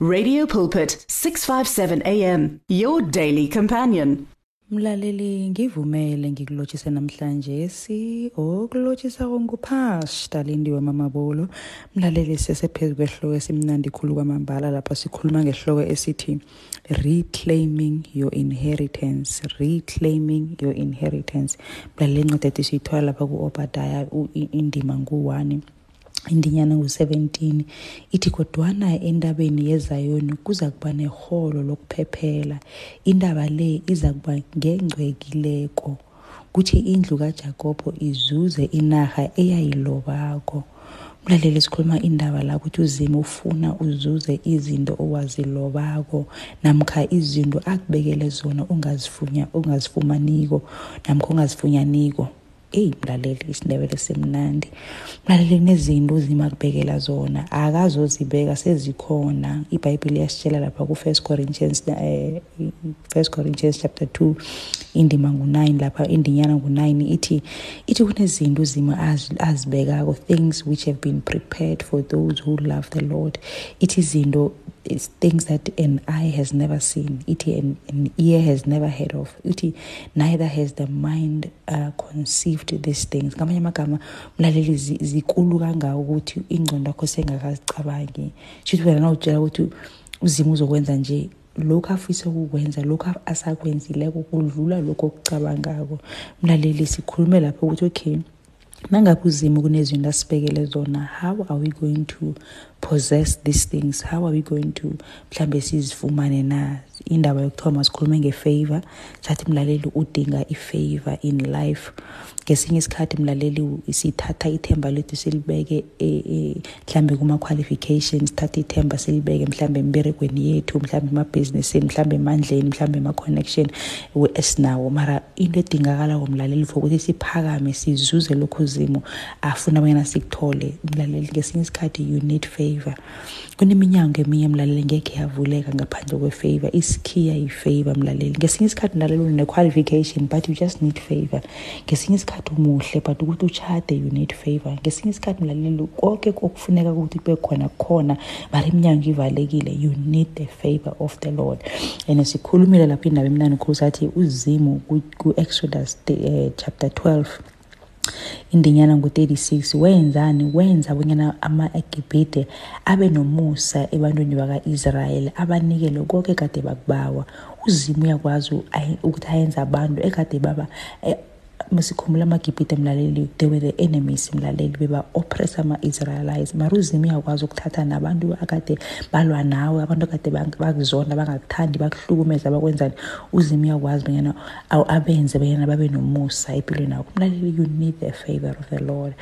Radio Pulpit 657 AM your daily companion. Mlaleli ngivumele ngikulotshise namhlanje si okulotshisa konkuphasta lindiwe mamabolo mlaleli sesephezulu kwehloko esimnandi khulu kwamambala lapha sikhuluma ngehloko esithi reclaiming your inheritance reclaiming your inheritance. Mlaleli incwadi ethi siyithola lapha ku-obadaya indima ngu-1 indinyana ngu-17 ithi kodwana endabeni yezayoni kuza kuba neholo lokuphephela. Indaba le iza kuba ngengcwekileko kuthi indlu kaJakobo izuze inaha eyayilobako. Mlaleli sikhuluma indaba la ukuthi uzima ufuna uzuze izinto owazilobako namkha izinto akubekele zona ungazifunya ungazifumaniko namkha ungazifunyaniko eyi mlaleli isindebele semnandi mlaleli kunezinto uzima kubekela zona. Akazozibeka sezikhona. Ibhayibheli iyasitshela lapha ku-first corinthians eh, first corinthians chapter 2 indima ngu-9 lapha indinyana ngu-9 ithi ithi kunezinto uzima azibekako things which have been prepared for those who love the lord. Ithi izinto is things that an eye has never seen ithi an, an ear has never heard of ithi neither has the mind uh, conceived these things. Ngamanye amagama mlaleli zikulu kangako ukuthi ingcondo yakho sengakazicabangi. Shithi wena nawutshela ukuthi uzima uzokwenza nje lokhu afisa ukukwenza lokhu asakwenzileko kudlula lokhu okucabangako. Mlaleli sikhulume lapho ukuthi okay nangabe uzima kunezinto asibekele zona how are we going to possess these things? How are we going to mhlambe sizifumane na indaba yokuthoma sikhulume ngefavor sathi mlaleli udinga ifavor in life. Ngesinye isikhathi mlaleli sithatha ithemba lethu silibeke mhlambe kuma-qualifications sithatha ithemba silibeke mhlambe emberegweni yethu mhlambe emabhizinisini mhlambe emandleni mhlambe ema-connection. Esinawo mara into edingakalako mlaleli for ukuthi siphakame sizuze lokhu zimo afuna abanyana sikuthole. Mlaleli ngesinye isikhathi you need favor. Kuneminyango eminye mlaleli ngekhe yavuleka ngaphandle kwe-favor. Isikhiya yi-favor mlaleli. Ngesinye isikhathi mlaleli une-qualification but you just need favor. Ngesinye isikhathi umuhle but ukuthi uchade you need favor. Ngesinye isikhathi mlaleli konke kokufuneka ukuthi kube khona kukhona mara iminyango ivalekile you need the favor of the lord. And sikhulumile lapho indaba emnani khulu sathi uzimu ku-exodus uh, chapter 12 indinyana ngu-36 wenzani? Wenza bonyana ama-egibhide abe nomusa ebantwini baka-israyeli abanikele konke kade bakubawa. Uzima uyakwazi ukuthi ayenza abantu ekade baba sikhumbula amagibhide mlaleli they were the enemies mlaleli beba-oppress ama-israelites. Mara uzima uyakwazi ukuthatha nabantu akade balwa nawe abantu akade bakuzonda bangakuthandi bakuhlukumeza bakwenzani. Uzima uyakwazi banyana abenze banyana babe nomusa empilweni akho mlaleli you need the favor of the lord.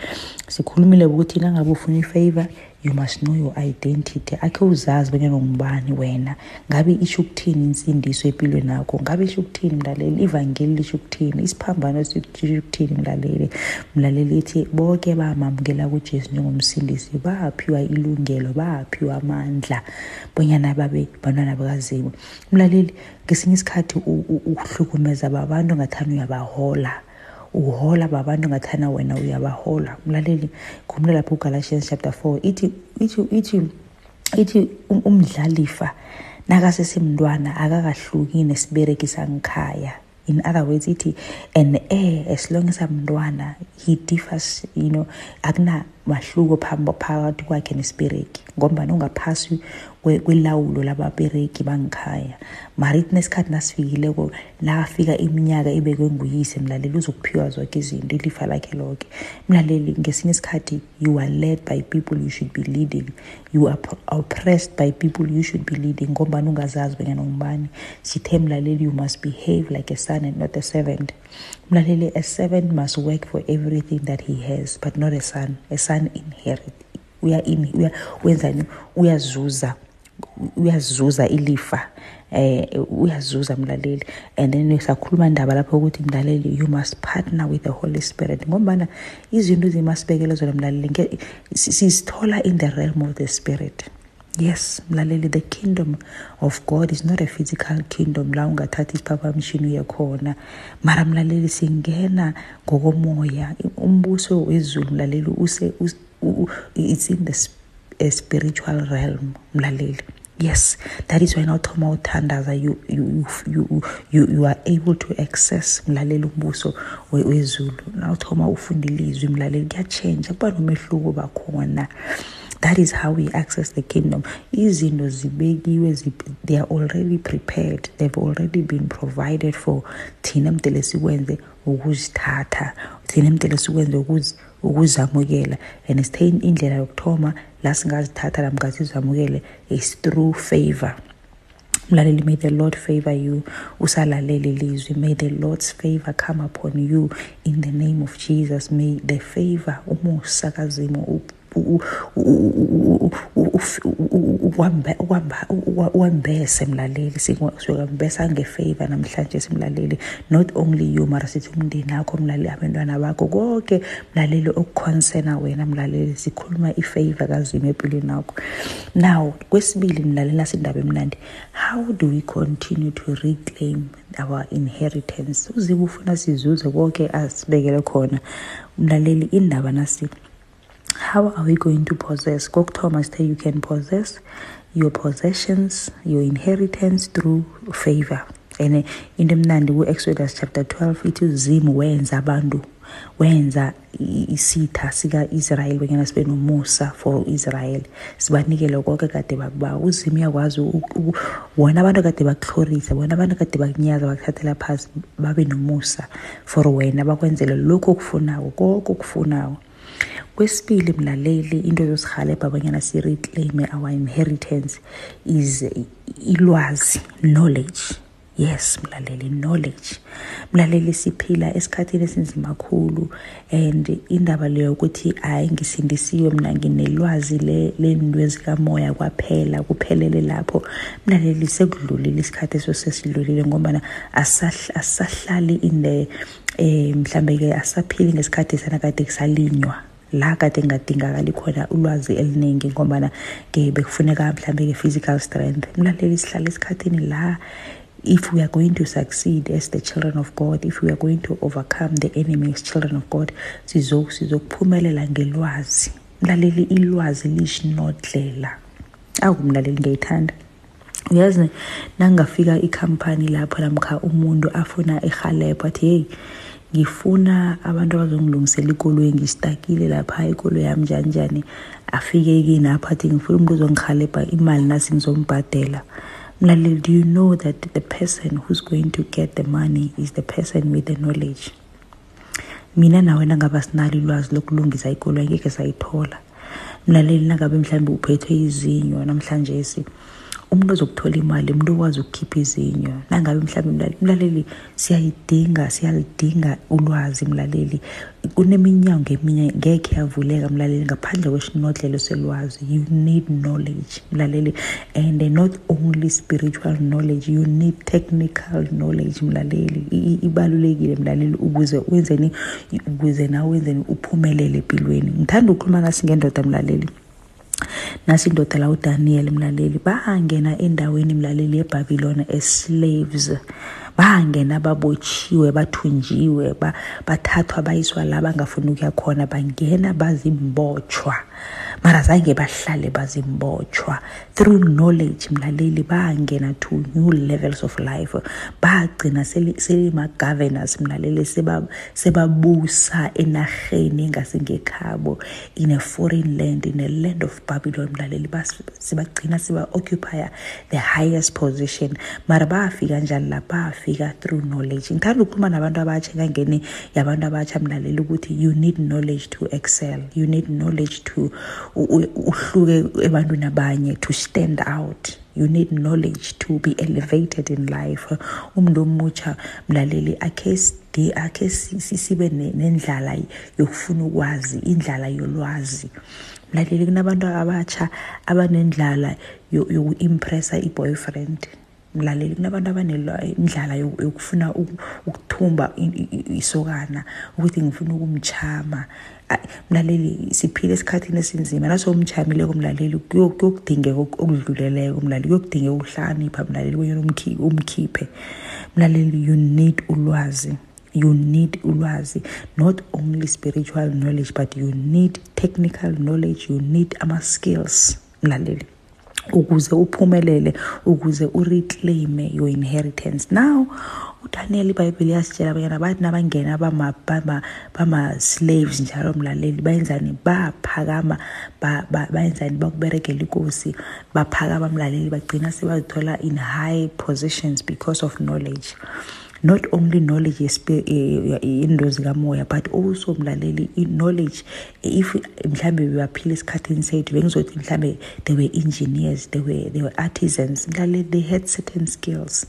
Sikhulumile ukuthi nangabe ufuna ifavor you must know your identity. Akhe uzazi bonyana ungubani wena. Ngabe isho ukuthini insindiso empilweni yakho? Ngabe isho ukuthini mlaleli? Ivangeli lisho ukuthini? Isiphambano sisho ukuthini mlaleli? Mlaleli ithi bonke bamamukela kujesu njengomsindisi. Baphiwa ilungelo baphiwa amandla bonyana babe bantwana bakazimu. Mlaleli ngesinye isikhathi ukuhlukumeza babantu ngathani uyabahola. Uhola babantu ngathana wena uyabahola. Mlaleli khumula lapho ugalatians chapter 4 ithi ithi ithi ithi umdlalifa nakasesemntwana akakahluki nesiberekisa ngikhaya in other words ithi an heir as long as amntwana he differs you know akuna mahluko phakathi kwakhe nesibireki ngombana ungaphasi kwelawulo lababereki bangikhaya mara ithi nesikhathi nasifikileko la afika iminyaka ibekwe nguyise mlaleli uzokuphiwa zonke izinto ilifa lakhe lonke mlaleli ngesinye isikhathi you are led by people you should be leading. You are oppressed by people you should be leading ngombana ungazazi bonyana ungubani. Sithe mlaleli you must behave like a son and not a servant. Mlaleli a servant must work for everything that he has but not a son. A son inherit uya uya wenzani? Uyazuza uyazuza ilifa eh uyazuza mlaleli. And then sakhuluma indaba lapho ukuthi mlaleli you must partner with the holy spirit. Ngombana izinto zimasibekele zona mlaleli sizithola in the realm of the spirit. Yes mlaleli the kingdom of god is not a physical kingdom. La ungathatha isiphaphamshini uye khona mara mlaleli singena ngokomoya. Umbuso wezulu mlaleli use it's in the a spiritual realm mlaleli. Yes that is why nawuthoma uthandaza you, you, you, you, you are able to access mlaleli umbuso wezulu nawuthoma ufunda ilizwi mlaleli kuyatshentsha kuba nomehluko bakhona. That is how we access the kingdom. Izinto zibekiwe they are already prepared. They've already been provided for. Thina mdele sikwenze ukuzithatha. Thina mdele sikwenze ukuzamukela. And sithe indlela yokuthoma la singazithatha namka sizamukele is through favor. Mlaleli may the lord favor you. Usalalele ilizwi. May the lord's favor come upon you in the name of jesus. May the favor umusa kazimo wembese mlaleli siyokwembesa ngefavor namhlanje simlaleli. Not only you mara sithi umndeni akho mlaleli abantwana bakho konke mlaleli okukhonsena wena mlaleli sikhuluma ifavor kazima empilweni akho now kwesibili mlaleli asindaba emnandi how do we continue to reclaim our inheritance? Uzibe ufuna sizuze konke asibekele khona. Mlaleli indaba nasi how are we going to possess? Kokuthoma sithe you can possess your possessions your inheritance through favor. And into emnandi ku-exodus chapter 12 ithi uzim wenza abantu wenza isitha sika-israyeli bonyana sibe nomusa for israyeli sibanikele konke kade bakuba uzim uyakwazi wona abantu kade bakuhlorisa bona abantu kade bakunyaza bakuthathela phasi babe nomusa for wena bakwenzele lokhu okufunako konke okufunako kwesibili mlaleli into yosihalebha abanyana si-reclaime our inheritance is ilwazi knowledge. Yes mlaleli knowledge. Mlaleli siphila esikhathini esinzima kakhulu and indaba leyo ukuthi hayi ngisindisiwe mina nginelwazi lento ezikamoya kwaphela kuphelele lapho. Mlaleli sekudlulile isikhathi eso sesidlulile ngobana asahlali in the um mhlambe-ke asaphili ngesikhathi sanakade kusalinywa. La kade ngadingakali khona ulwazi eliningi ngombana bekufuneka mhlambe nge-physical strength. Mlaleli sihlala esikhathini la if we are going to succeed as the children of god if we are going to overcome the enemy as children of god sizokuphumelela ngelwazi. Mlaleli ilwazi lishinodlela. Awu mlaleli ngiyayithanda. Uyazi nangafika ikhampani lapho namkha umuntu afuna ihalebho athi hey ngifuna abantu abazongilungisela ikoloyi ngistakile lapha ikoloyi yami njani njani afike kini apha athi ngifuna umuntu uzongihalebha imali nasi ngizombhadela. Mlaleli do you know that the person who's going to get the money is the person with the knowledge? Mina nawe nangaba sinalo ilwazi lokulungisa ikoloyi ngeke sayithola. Mlaleli nangabe mhlawumbe uphethwe izinyo namhlanje si umuntu ozokuthola imali umuntu okwazi ukukhipha izinyo. Nangabe mhlawumbe mlaleli siyayidinga siyalidinga ulwazi mlaleli. Kuneminyango eminye ngekhe yavuleka mlaleli ngaphandle kwesinodlelo selwazi. You need knowledge mlaleli. And not only spiritual knowledge you need technical knowledge mlaleli. Ibalulekile mlaleli ukuze wenzeni ukuze nawe wenzeni uphumelele empilweni. Ngithanda ukukhuluma nasi ngendoda mlaleli. Nasi indoda la uDaniel mlaleli. Bangena endaweni mlaleli yebhabhilona as slaves bangena babotshiwe bathunjiwe bathathwa bayiswa la bangafuni ukuya khona. Bangena bazimbotshwa mara zange bahlale bazimbotshwa. Through knowledge mlaleli bangena to new levels of life. Bagcina selima-governors mlaleli sebabusa enarheni engasengekhabo in a foreign land in a land of babylon mlaleli sebagcina seba-occupya the highest position. Mara bafika njani la bafika through knowledge. Ngithanda ukukhuluma nabantu abatsha engangeni yabantu abatsha mlaleli ukuthi you need knowledge to excel. You need knowledge to uhluke ebantwini abanye to stand out. You need knowledge to be elevated in life. Umuntu omutsha mlaleli akhe akhe sibe nendlala yokufuna ukwazi indlala yolwazi. Mlaleli kunabantu abatsha abanendlala yoku-impressa i-boyfriend. Mlaleli kunabantu abanendlala yokufuna ukuthumba isokana ukuthi ngifuna ukumchama mlaleli siphile esikhathini esinzima. Naso umchamileko mlaleli kuyokudingeka okudluleleko mlaleli kuyokudingeka ukuhlakanipha mlaleli kwenyena umkhiphe. Mlaleli you need ulwazi you need ulwazi not only spiritual knowledge but you need technical knowledge you need ama-skills mlaleli. Ukuze uphumelele ukuze ureclaime your inheritance. Now uDaniel iBhayibheli yasitshela abanyana bathi nabangena bama bama bama slaves njalo mlaleli bayenzani? Baphakama bayenzani? Bakuberegela inkosi baphakama mlaleli bagcina sebazithola in high positions because of knowledge not only knowledge into zikamoya but also mlaleli knowledge if mhlambe bebaphila esikhathini sethu bengizothi mhlambe they were engineers they were, they were artisans mlaleli they had certain skills.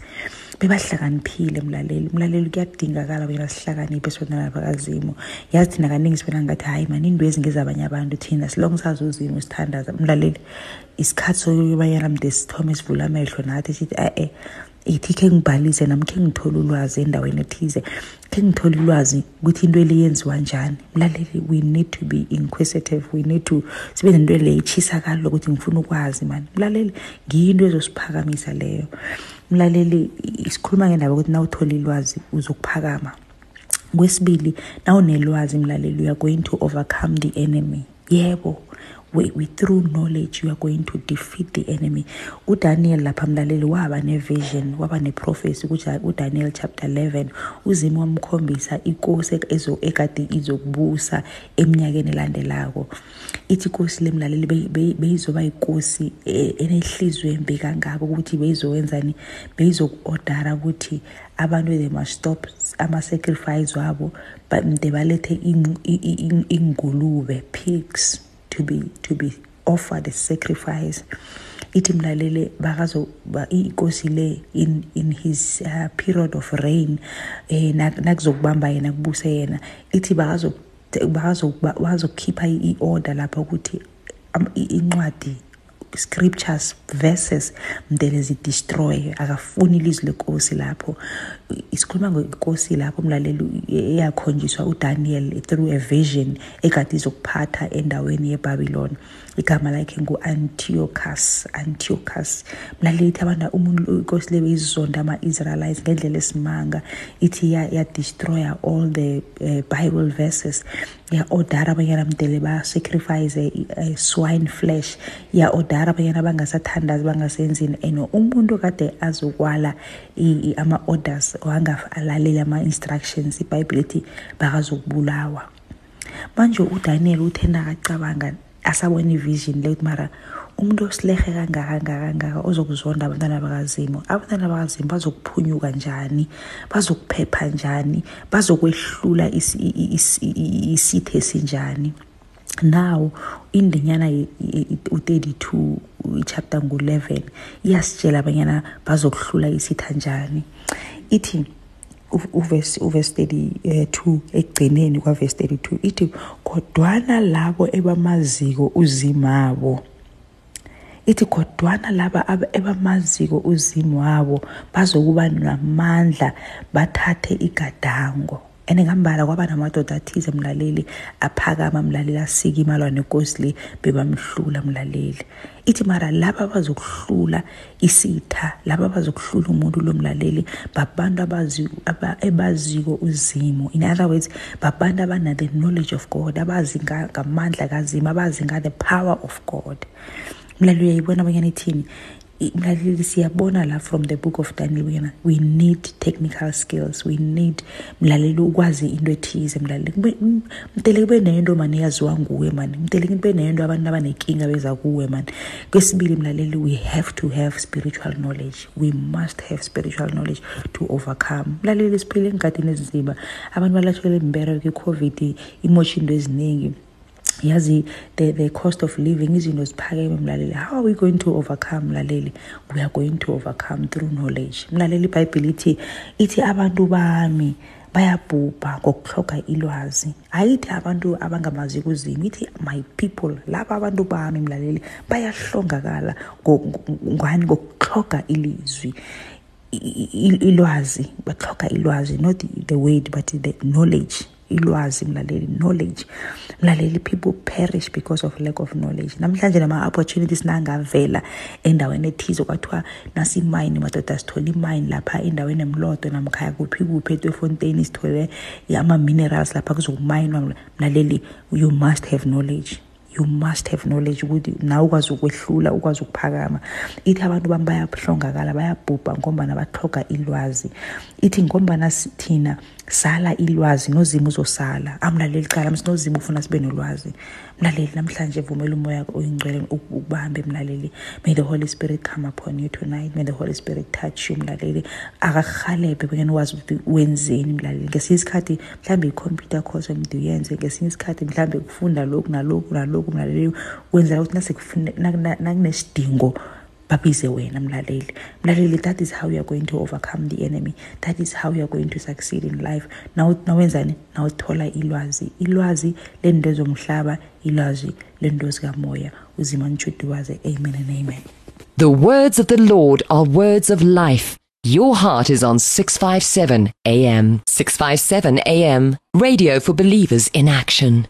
Bebahlakaniphile mlaleli mlaleli kuyadingakala wena sihlakaniphe sibonana bakazimu yazi thina kaningi sibona ngathi hayi mani into ezingezabanye abantu thina silong sazi uzimu sithandaza mlaleli isikhathi sokubanyana mde sithome sivula amehlo nathi sithi e-e ithi khe ngibhalise nami khe ngithole ulwazi endaweni ethize khe ngithole ulwazi ukuthi into le yenziwa njani. Mlaleli we need to be inquisitive we need to sibe nento le ichisakalo lokuthi ngifuna ukwazi mani mlaleli ngiyo into ezosiphakamisa leyo. Mlaleli sikhuluma ngendaba ukuthi nawuthola ilwazi uzokuphakama. Kwesibili nawunelwazi mlaleli you are going to overcome the enemy. Yebo through knowledge you are going to defeat the enemy. Udaniel lapha mlaleli waba nevision waba neprophecy udaniel chapter 11 uzima wamkhombisa inkosi ekade izokubusa eminyakeni elandelako. Ithi inkosi lemlaleli beyizoba inkosi enehliziyo embi kangako ukuthi beyizowenzani beyizoku-odara ukuthi abantu they must stop ama-sacrifice wabo de balethe ingulube pigs to be to be offered a sacrifice. Ithi mlalele bakazo inkosi le in in his uh, period of reign eh nakuzokubamba yena kubuse yena ithi bakazo bakazo bazokhipha i-order lapha ukuthi incwadi scriptures verses mdele zidestroy akafuni ilizwi lenkosi lapho. Isikhuluma ngenkosi lapho umlaleli eyakhonjiswa udaniel through a vision ekade izokuphatha endaweni yebabylon igama lakhe ngu-antiochus antiochus. Mlaleli ithi abantu umuntu inkosi le beyizonda ama-israelites ngendlela esimanga. Ithi yadestroya all the uh, bible verses. Ya-odara abanyana mdele ba-sacrifice uh, swine flesh. Ya-odara abanyana bangasathandazi bangasenzini. And umuntu kade azokwala ama-orders wangalaleli ama-instructions ibhayibhile ethi bakazokubulawa manje udaniel uthe nakacabanga asabona ivision le ukuthi mara umuntu osilehe kangaka kangaka kangaka ozokuzonda abantwana bakazimu. Abantwana bakazimu bazokuphunyuka njani? Bazokuphepha njani? Bazokwehlula isithe esinjani now indinyana u-32 chapter ngu-11 iyasitshela abanyana bazokuhlula isitha njani. Ithi uvesi uvesi 32 ekugcineni kwavesi 32 ithi kodwana labo ebamaziko uzimabo ithi kodwana laba ebamaziko uzimu wabo bazokuba namandla bathathe igadango. And ngambala kwaba namadoda athize mlaleli aphakama mlaleli asika imalwa nenkosi le bebamhlula mlaleli. Ithi mara laba bazokuhlula isitha laba bazokuhlula umuntu lo mlaleli babantu ebaziko uzimo. In other words babantu abana the knowledge of god abazi ngamandla kazimo abazi nga-the power of god. Mlaleli uyayibona abanyana ithini? Mlaleli siyabona la from the book of daniel wena we need technical skills we need mlaleli ukwazi into ethize mlaleli. Mtele kube nento mani eyaziwa nguwe mani? Mtele kube nento abantu abanenkinga beza kuwe mani? Kwesibili mlaleli we have to have spiritual knowledge. We must have spiritual knowledge to overcome. Mlaleli siphile engadini ezinzima. Abantu balathelele imbereko i-covid imosha into eziningi yazi the, the cost of living izinto ziphakeme mlaleli. How are we going to overcome mlaleli? We are going to overcome through knowledge. Mlaleli ibhayibhile ithi ithi abantu bami bayabhubha ngokuhloga ilwazi. Ayithi abantu abangamazi kuzimo ithi my people laba abantu bami mlaleli bayahlongakala ngani ngokuhloga ilizwi. Ilwazi bahloga ilwazi not the word but the knowledge ilwazi mlaleli knowledge. Mlaleli people perish because of lack of knowledge. Namhlanje nama-opportunities nangavela endaweni ethize kwathiwa nasimayini madoda sithole imayini lapha endaweni emlodo namkhaya kuphi kuphi etwefonteni sithole ama-minerals lapha kuzokumayinwa. Mlaleli you must have knowledge you must have knowledge ukuthi nawe ukwazi ukwehlula ukwazi ukuphakama. Ithi abantu bami bayahlongakala bayabhubha ngombana bathoga ilwazi. Ithi ngombana thina sala ilwazi nozimo uzosala. Amlaleli cala msinozimo ufuna sibe nolwazi. Mlaleli namhlanje vumela umoya oyingcwele ukubambe mlaleli. May the holy spirit come upon you tonight. May the holy spirit touch you mlaleli. Akakuhalebhe bonyana wazi ukuthi wenzeni mlaleli. Ngesinye isikhathi mhlawumbe i-computer course emde uyenze ngesinye isikhathi mhlawumbe kufunda lokhu nalokhu nalokhu ukuthi nakunesidingo babize wena mlaleli. Mlaleli that is how going to overcome the enemy. That is how going to succeed in life. Nawenzani? Nawuthola ilwazi. Ilwazi lento ilwazi lento zikamoya uzima amen and amen. The words of the lord are words of life. Your heart is on 657 am 657 am radio for believers in action